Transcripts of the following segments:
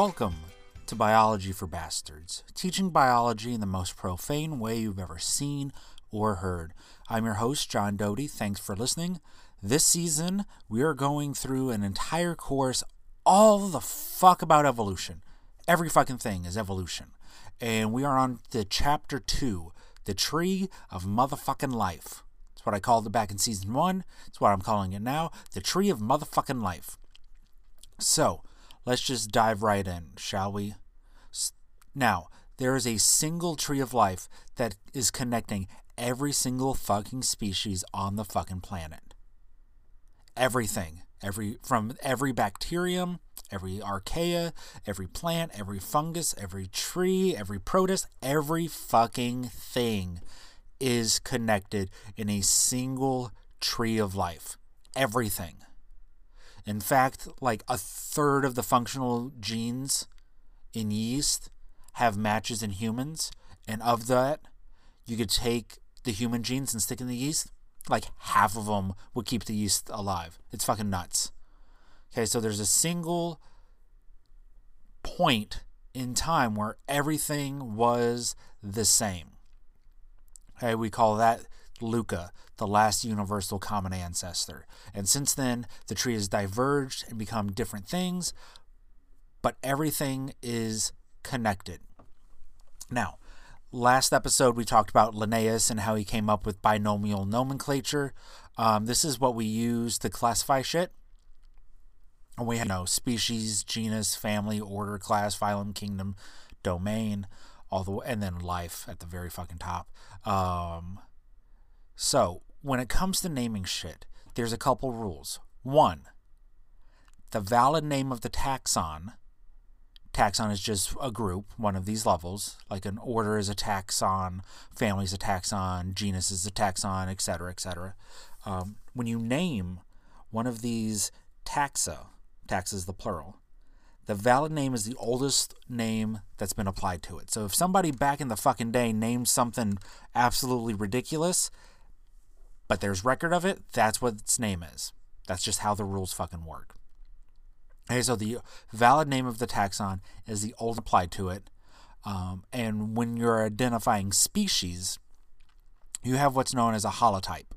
Welcome to Biology for Bastards, teaching biology in the most profane way you've ever seen or heard. I'm your host, John Doty. Thanks for listening. This season, we are going through an entire course all the fuck about evolution. Every fucking thing is evolution. And we are on the chapter two, the tree of motherfucking life. That's what I called it back in season one. It's what I'm calling it now, the tree of motherfucking life. So, let's just dive right in, shall we? Now, there is a single tree of life that is connecting every single fucking species on the fucking planet. Everything. Every from every bacterium, every archaea, every plant, every fungus, every tree, every protist, every fucking thing is connected in a single tree of life. Everything. In fact, like a third of the functional genes in yeast have matches in humans, and of that, you could take the human genes and stick in the yeast. Like half of them would keep the yeast alive. It's fucking nuts. Okay, so there's a single point in time where everything was the same. Okay, we call that LUCA, the last universal common ancestor. And since then, the tree has diverged and become different things, but everything is connected. Now, last episode we talked about Linnaeus and how he came up with binomial nomenclature. Um, this is what we use to classify shit. And we have you know, species, genus, family, order, class, phylum, kingdom, domain, all the way, and then life at the very fucking top. Um, so when it comes to naming shit, there's a couple rules. One, the valid name of the taxon. Taxon is just a group, one of these levels. Like an order is a taxon, family is a taxon, genus is a taxon, etc., etc. Um, when you name one of these taxa, taxa is the plural, the valid name is the oldest name that's been applied to it. So if somebody back in the fucking day named something absolutely ridiculous, but there's record of it, that's what its name is. That's just how the rules fucking work. Okay, so the valid name of the taxon is the old applied to it. Um, and when you're identifying species, you have what's known as a holotype.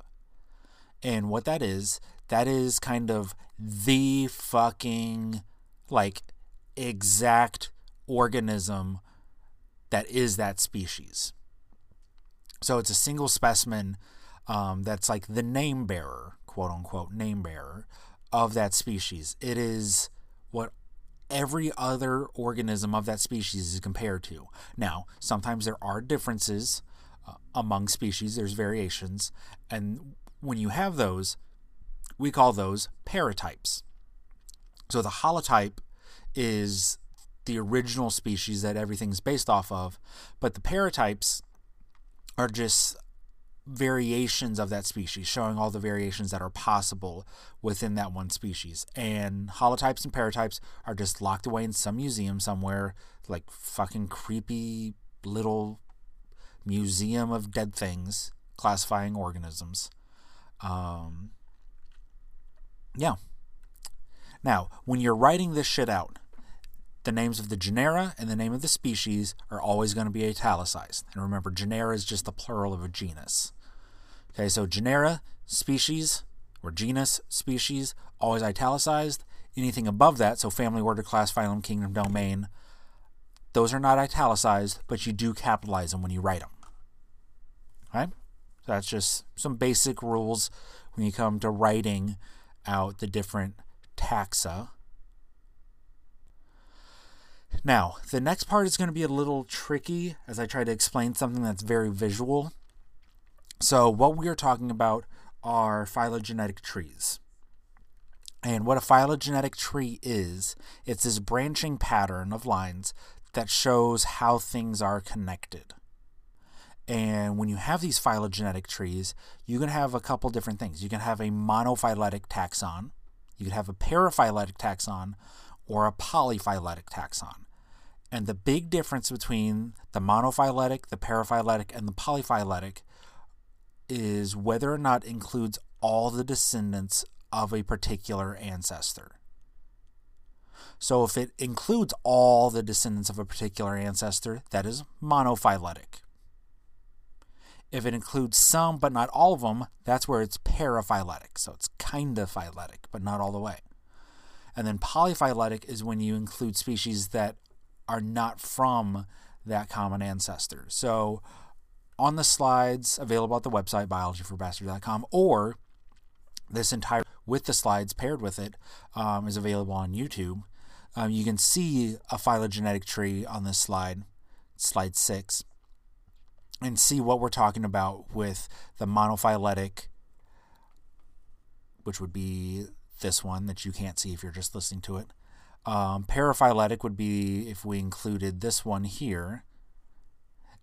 And what that is, that is kind of the fucking like exact organism that is that species. So it's a single specimen um, that's like the name bearer, quote unquote, name bearer of that species. It is what every other organism of that species is compared to. Now, sometimes there are differences uh, among species, there's variations, and when you have those, we call those paratypes. So the holotype is the original species that everything's based off of, but the paratypes are just variations of that species, showing all the variations that are possible within that one species. And holotypes and paratypes are just locked away in some museum somewhere, like fucking creepy little museum of dead things classifying organisms. Um, yeah. Now, when you're writing this shit out, the names of the genera and the name of the species are always going to be italicized. And remember, genera is just the plural of a genus. Okay, so genera, species, or genus, species, always italicized. Anything above that, so family, order, class, phylum, kingdom, domain, those are not italicized, but you do capitalize them when you write them. Okay? So that's just some basic rules when you come to writing out the different taxa now, the next part is going to be a little tricky as I try to explain something that's very visual. So, what we are talking about are phylogenetic trees. And what a phylogenetic tree is, it's this branching pattern of lines that shows how things are connected. And when you have these phylogenetic trees, you can have a couple different things. You can have a monophyletic taxon, you can have a paraphyletic taxon, or a polyphyletic taxon. And the big difference between the monophyletic, the paraphyletic, and the polyphyletic is whether or not includes all the descendants of a particular ancestor. So if it includes all the descendants of a particular ancestor, that is monophyletic. If it includes some but not all of them, that's where it's paraphyletic. So it's kind of phyletic, but not all the way. And then polyphyletic is when you include species that are not from that common ancestor. So on the slides available at the website biologyforbastards.com or this entire with the slides paired with it um, is available on YouTube. Um, you can see a phylogenetic tree on this slide, slide six, and see what we're talking about with the monophyletic, which would be this one that you can't see if you're just listening to it. Um, paraphyletic would be if we included this one here.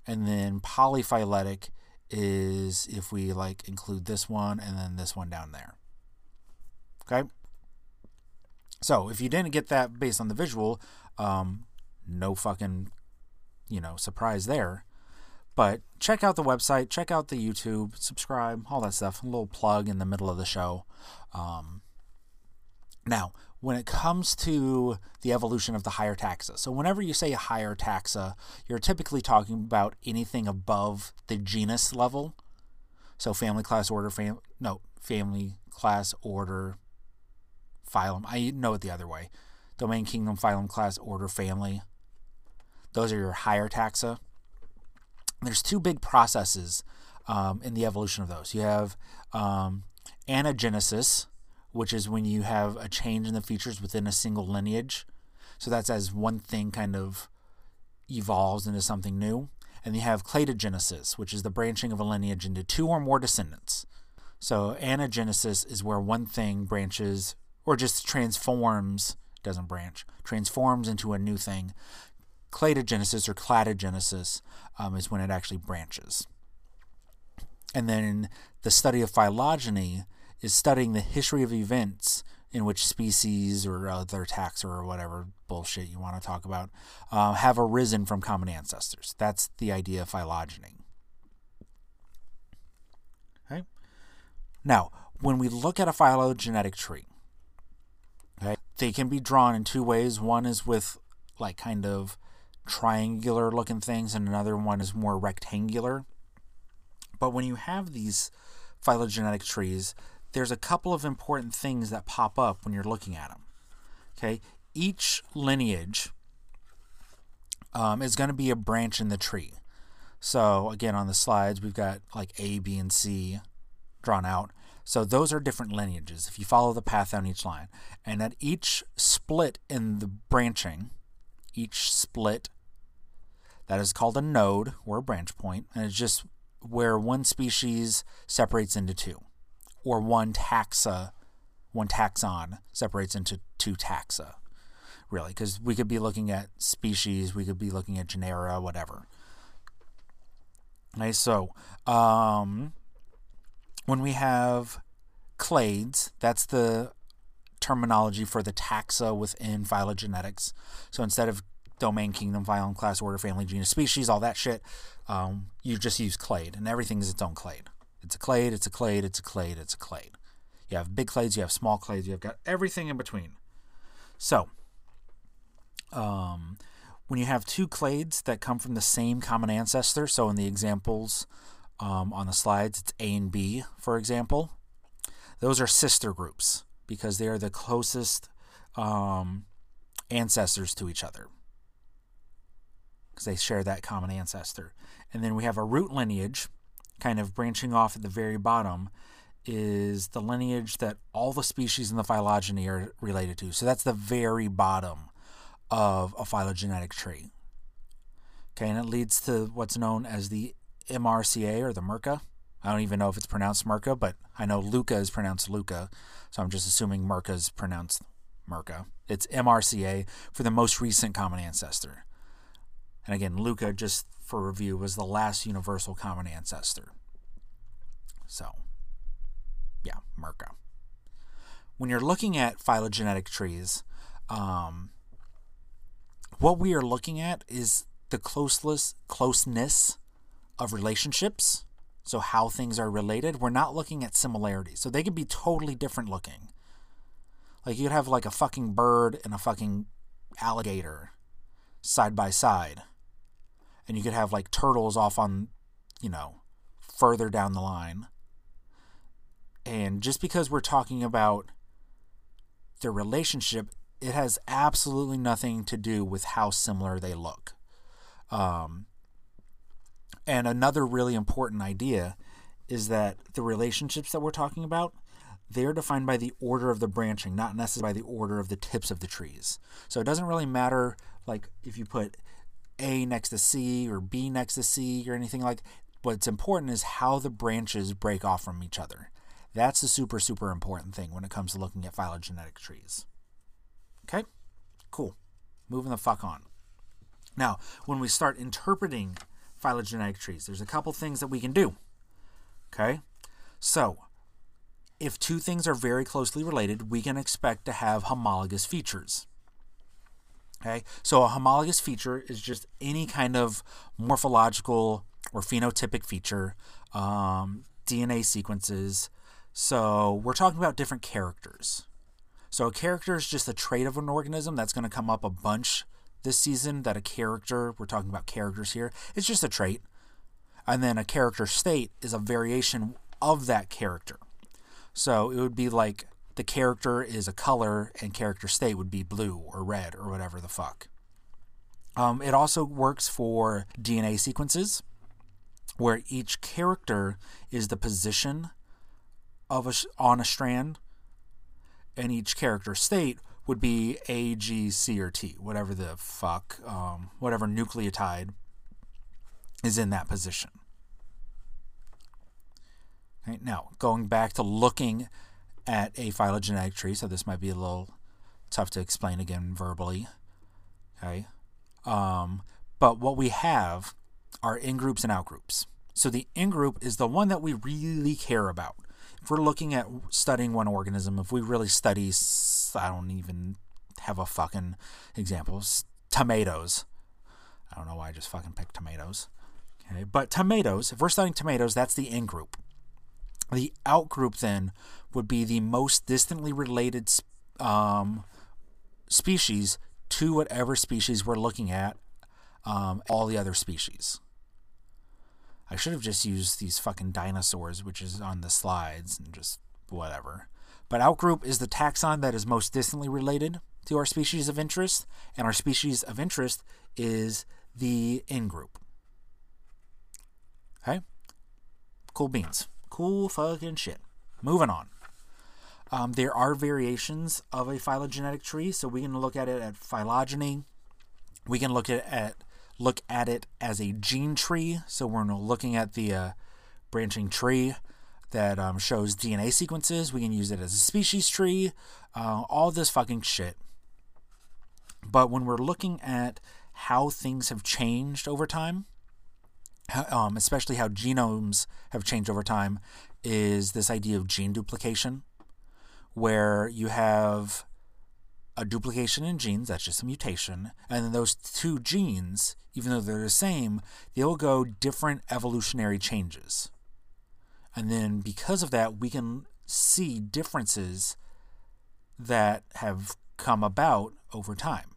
And then polyphyletic is if we like include this one and then this one down there. Okay? So if you didn't get that based on the visual, um, no fucking, you know, surprise there. But check out the website, check out the YouTube, subscribe, all that stuff. A little plug in the middle of the show. Um, now, when it comes to the evolution of the higher taxa. So, whenever you say a higher taxa, you're typically talking about anything above the genus level. So, family, class, order, fam- no, family, class, order, phylum. I know it the other way. Domain, kingdom, phylum, class, order, family. Those are your higher taxa. There's two big processes um, in the evolution of those. You have um, anagenesis, which is when you have a change in the features within a single lineage. So that's as one thing kind of evolves into something new. And you have cladogenesis, which is the branching of a lineage into two or more descendants. So anagenesis is where one thing branches or just transforms, doesn't branch, transforms into a new thing. Cladogenesis or cladogenesis um, is when it actually branches. And then the study of phylogeny is studying the history of events in which species or other taxa or whatever bullshit you want to talk about uh, have arisen from common ancestors. That's the idea of phylogeny. Okay. Now, when we look at a phylogenetic tree, okay, they can be drawn in two ways. One is with like kind of triangular looking things, and another one is more rectangular. But when you have these phylogenetic trees, there's a couple of important things that pop up when you're looking at them. Okay, each lineage um, is going to be a branch in the tree. So again, on the slides, we've got like A, B, and C drawn out. So those are different lineages if you follow the path down each line. And at each split in the branching, each split, that is called a node or a branch point, and it's just where one species separates into two or one taxa, one taxon separates into two taxa, really, because we could be looking at species, we could be looking at genera, whatever. Okay, so um, when we have clades, that's the terminology for the taxa within phylogenetics. So instead of domain, kingdom, phylum, class, order, family, genus, species, all that shit, um, you just use clade, and everything is its own clade. It's a clade, it's a clade, it's a clade, it's a clade. You have big clades, you have small clades, you've got everything in between. So, um, when you have two clades that come from the same common ancestor, so in the examples um, on the slides, it's A and B, for example, those are sister groups because they are the closest um, ancestors to each other because they share that common ancestor. And then we have a root lineage, kind of branching off at the very bottom is the lineage that all the species in the phylogeny are related to. So that's the very bottom of a phylogenetic tree. Okay, and it leads to what's known as the MRCA or the Merca. I don't even know if it's pronounced Merca, but I know Luca is pronounced Luca, so I'm just assuming Merca is pronounced Merca. It's MRCA for the most recent common ancestor. And again, Luca, just for review, was the last universal common ancestor. So, yeah, Merca. When you're looking at phylogenetic trees, um, what we are looking at is the closeness, closeness of relationships. So, how things are related. We're not looking at similarities. So, they could be totally different looking. Like you could have like a fucking bird and a fucking alligator side by side. And you could have like turtles off on, you know, further down the line. And just because we're talking about their relationship, it has absolutely nothing to do with how similar they look. Um, and another really important idea is that the relationships that we're talking about, they're defined by the order of the branching, not necessarily by the order of the tips of the trees. So it doesn't really matter like if you put A next to C or B next to C or anything like what's important is how the branches break off from each other. That's the super, super important thing when it comes to looking at phylogenetic trees. Okay? Cool. Moving the fuck on. Now, when we start interpreting phylogenetic trees, there's a couple things that we can do. Okay? So, if two things are very closely related, we can expect to have homologous features. Okay? So, a homologous feature is just any kind of morphological or phenotypic feature, um, DNA sequences. So, we're talking about different characters. So, a character is just a trait of an organism that's going to come up a bunch this season that a character, we're talking about characters here, it's just a trait. And then a character state is a variation of that character. So it would be like the character is a color and character state would be blue or red or whatever the fuck. Um, it also works for DNA sequences where each character is the position of a, on a strand and each character state would be A, G, C, or T, whatever the fuck, um, whatever nucleotide is in that position. Right, now, going back to looking at a phylogenetic tree, so this might be a little tough to explain again verbally. Okay. Um, but what we have are in groups and out groups. So the in group is the one that we really care about. If we're looking at studying one organism, if we really study I don't even have a fucking example. Tomatoes. I don't know why I just fucking picked tomatoes. Okay, but tomatoes, if we're studying tomatoes, that's the in group. The outgroup then would be the most distantly related um, species to whatever species we're looking at, um, all the other species. I should have just used these fucking dinosaurs, which is on the slides, and just whatever. But outgroup is the taxon that is most distantly related to our species of interest, and our species of interest is the in group. Okay? Cool beans. Cool fucking shit. Moving on. Um, there are variations of a phylogenetic tree, so we can look at it at phylogeny. We can look at, at look at it as a gene tree, so we're looking at the uh, branching tree that um, shows DNA sequences. We can use it as a species tree, uh, all this fucking shit. But when we're looking at how things have changed over time, um, especially how genomes have changed over time, is this idea of gene duplication, where you have a duplication in genes, that's just a mutation, and then those two genes, even though they're the same, they'll go different evolutionary changes. And then because of that, we can see differences that have come about over time.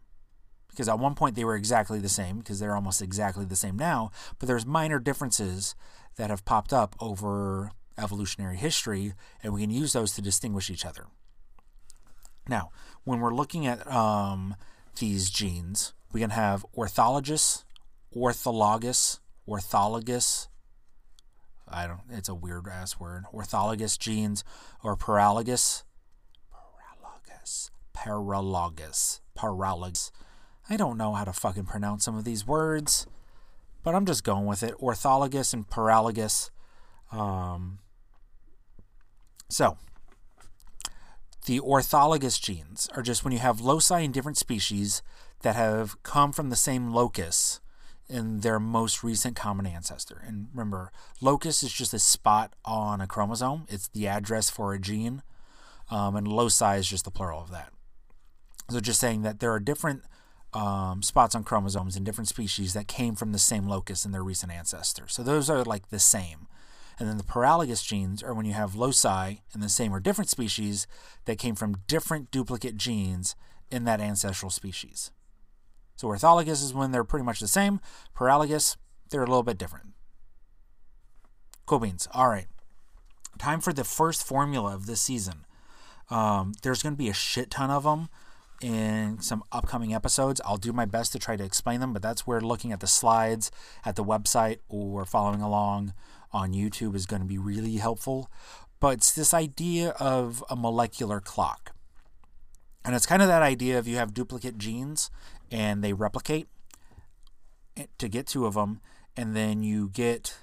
Because at one point they were exactly the same, because they're almost exactly the same now, but there's minor differences that have popped up over evolutionary history, and we can use those to distinguish each other. Now, when we're looking at um, these genes, we can have orthologous, orthologous, orthologous, I don't. It's a weird ass word. Orthologous genes or paralogous. Paralogous. Paralogous. Paralogous. I don't know how to fucking pronounce some of these words, but I'm just going with it. Orthologous and paralogous. Um, so, the orthologous genes are just when you have loci in different species that have come from the same locus in their most recent common ancestor. And remember, locus is just a spot on a chromosome, it's the address for a gene, um, and loci is just the plural of that. So, just saying that there are different um, spots on chromosomes in different species that came from the same locus in their recent ancestor. So, those are like the same. And then the paralogous genes are when you have loci in the same or different species that came from different duplicate genes in that ancestral species. So orthologous is when they're pretty much the same. Paralogous, they're a little bit different. Cool beans. All right. Time for the first formula of this season. Um, there's going to be a shit ton of them in some upcoming episodes. I'll do my best to try to explain them, but that's where looking at the slides at the website or following along on YouTube is going to be really helpful. But it's this idea of a molecular clock. And it's kind of that idea of you have duplicate genes and they replicate to get two of them, and then you get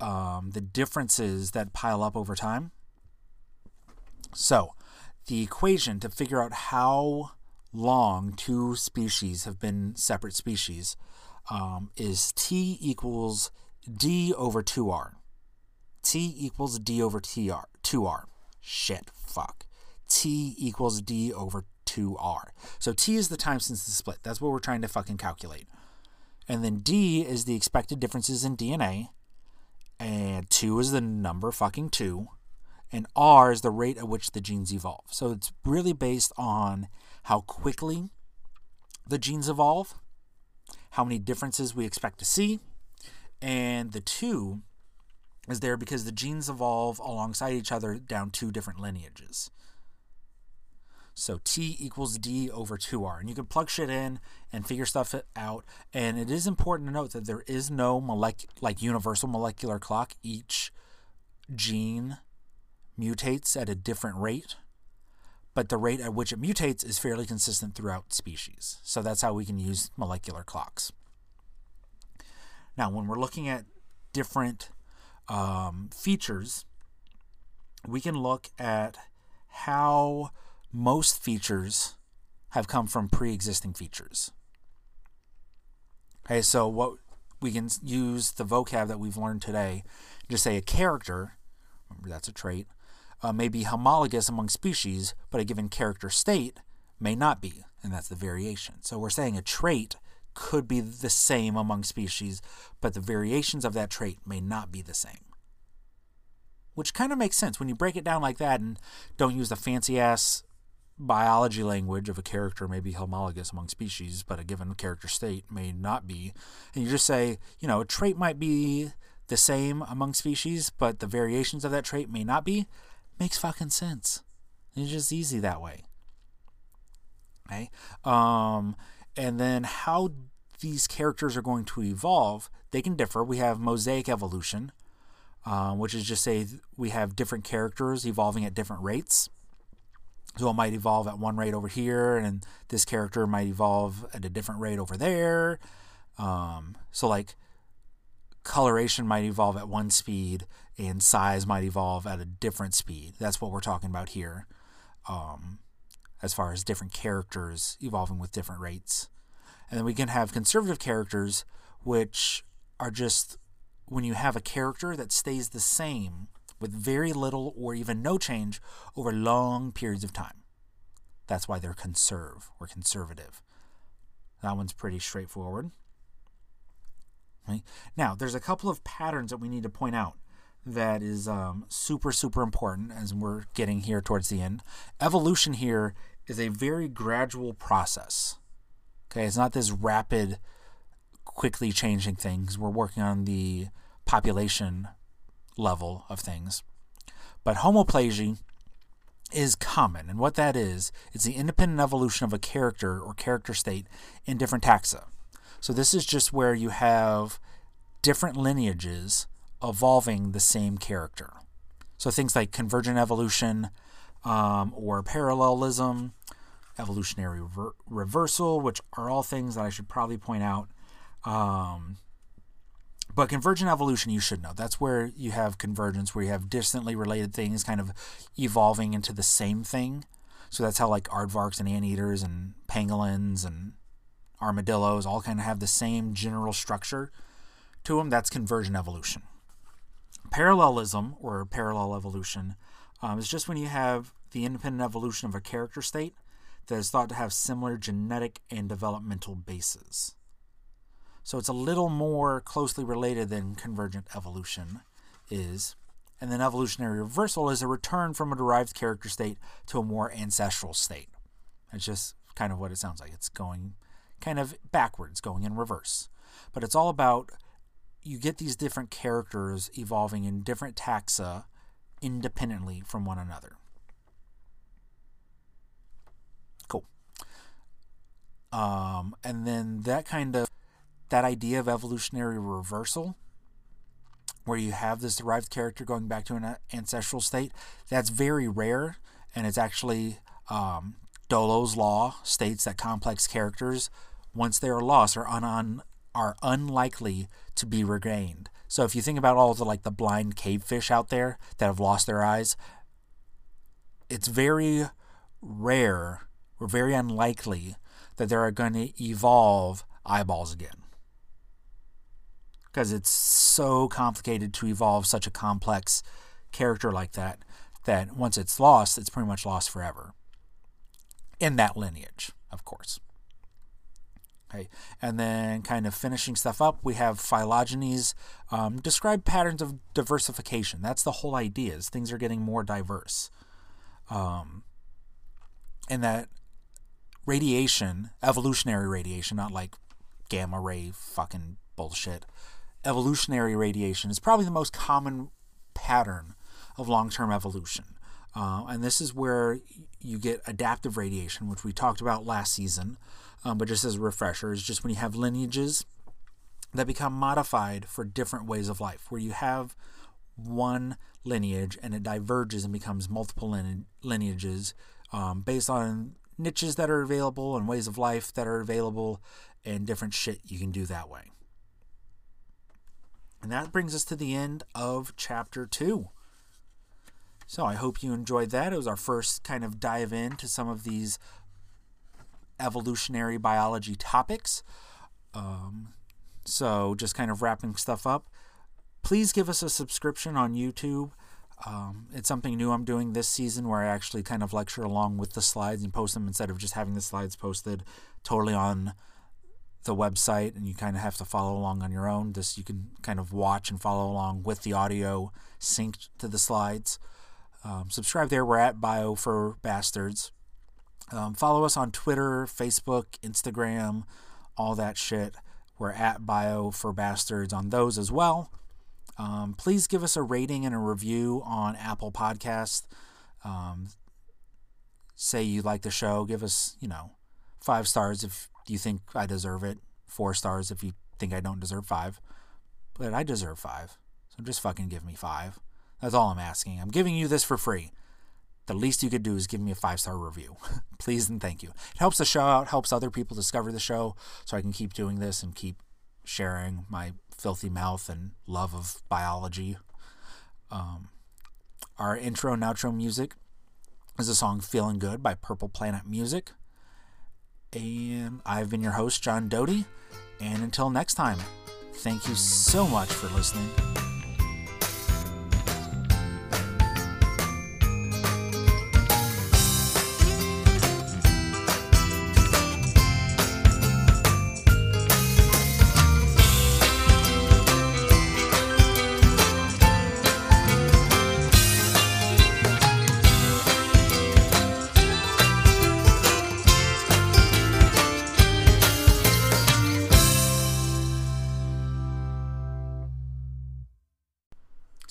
um, the differences that pile up over time. So, the equation to figure out how long two species have been separate species um, is T equals D over 2R. T equals D over TR, 2R. Shit, fuck. T equals D over 2R. So T is the time since the split. That's what we're trying to fucking calculate. And then D is the expected differences in DNA. And 2 is the number fucking 2 and R is the rate at which the genes evolve. So it's really based on how quickly the genes evolve, how many differences we expect to see, and the two is there because the genes evolve alongside each other down two different lineages. So T equals D over 2R. And you can plug shit in and figure stuff out. And it is important to note that there is no molec- like universal molecular clock. Each gene mutates at a different rate, but the rate at which it mutates is fairly consistent throughout species. So that's how we can use molecular clocks. Now, when we're looking at different um, features, we can look at how most features have come from pre existing features. Okay, so what we can use the vocab that we've learned today, just say a character, remember that's a trait, uh, may be homologous among species, but a given character state may not be, and that's the variation. So we're saying a trait could be the same among species, but the variations of that trait may not be the same. Which kind of makes sense when you break it down like that and don't use the fancy ass biology language of a character may be homologous among species, but a given character state may not be. And you just say, you know, a trait might be the same among species, but the variations of that trait may not be. Makes fucking sense. It's just easy that way. Okay? Um, and then how these characters are going to evolve, they can differ. We have mosaic evolution, uh, which is just say we have different characters evolving at different rates. So it might evolve at one rate over here, and this character might evolve at a different rate over there. Um, so, like, coloration might evolve at one speed, and size might evolve at a different speed. That's what we're talking about here, um, as far as different characters evolving with different rates. And then we can have conservative characters, which are just when you have a character that stays the same with very little or even no change over long periods of time. That's why they're conserve or conservative. That one's pretty straightforward. Right? Now, there's a couple of patterns that we need to point out that is um, super, super important as we're getting here towards the end. Evolution here is a very gradual process. Okay, it's not this rapid, quickly changing things. We're working on the population level of things. But homoplasy is common, and what that is, it's the independent evolution of a character or character state in different taxa. So this is just where you have different lineages evolving the same character. So things like convergent evolution um, or parallelism, evolutionary rever- reversal, which are all things that I should probably point out. Um, but convergent evolution, you should know. That's where you have convergence, where you have distantly related things kind of evolving into the same thing. So that's how like aardvarks and anteaters and pangolins and armadillos all kind of have the same general structure to them. That's convergent evolution. Parallelism or parallel evolution um, is just when you have the independent evolution of a character state that is thought to have similar genetic and developmental bases. So it's a little more closely related than convergent evolution is. And then evolutionary reversal is a return from a derived character state to a more ancestral state. It's just kind of what it sounds like. It's going kind of backwards, going in reverse. But it's all about you get these different characters evolving in different taxa independently from one another. Cool. Um, and then that kind of that idea of evolutionary reversal where you have this derived character going back to an ancestral state that's very rare and it's actually um, Dollo's law states that complex characters once they are lost are un- are unlikely to be regained so if you think about all the like the blind cave fish out there that have lost their eyes it's very rare or very unlikely that they are going to evolve eyeballs again because it's so complicated to evolve such a complex character like that that once it's lost, it's pretty much lost forever. In that lineage, of course. Okay, and then kind of finishing stuff up, we have phylogenies um, describe patterns of diversification. That's the whole idea. Is things are getting more diverse, um, and that radiation, evolutionary radiation, not like gamma ray fucking bullshit, evolutionary radiation is probably the most common pattern of long term evolution. Uh, and this is where you get adaptive radiation, which we talked about last season. Um, but just as a refresher, is just when you have lineages that become modified for different ways of life, where you have one lineage and it diverges and becomes multiple line- lineages um, based on niches that are available and ways of life that are available and different shit you can do that way. And that brings us to the end of chapter two. So I hope you enjoyed that. It was our first kind of dive into some of these evolutionary biology topics. Um, so just kind of wrapping stuff up. Please give us a subscription on YouTube. Um, it's something new I'm doing this season where I actually kind of lecture along with the slides and post them instead of just having the slides posted totally on the website and you kind of have to follow along on your own. This you can kind of watch and follow along with the audio synced to the slides. Um, subscribe there. We're at Bio for Bastards. Um, follow us on Twitter, Facebook, Instagram, all that shit. We're at Bio for Bastards on those as well. Um, please give us a rating and a review on Apple Podcast. Um, say you like the show. Give us, you know, five stars if you think I deserve it. Four stars if you think I don't deserve five. But I deserve five. So just fucking give me five. That's all I'm asking. I'm giving you this for free. The least you could do is give me a five star review. Please and thank you. It helps the show out, helps other people discover the show so I can keep doing this and keep sharing my filthy mouth and love of biology. Um, our intro and outro music is the song Feeling Good by Purple Planet Music. And I've been your host, John Doty. And until next time, thank you so much for listening.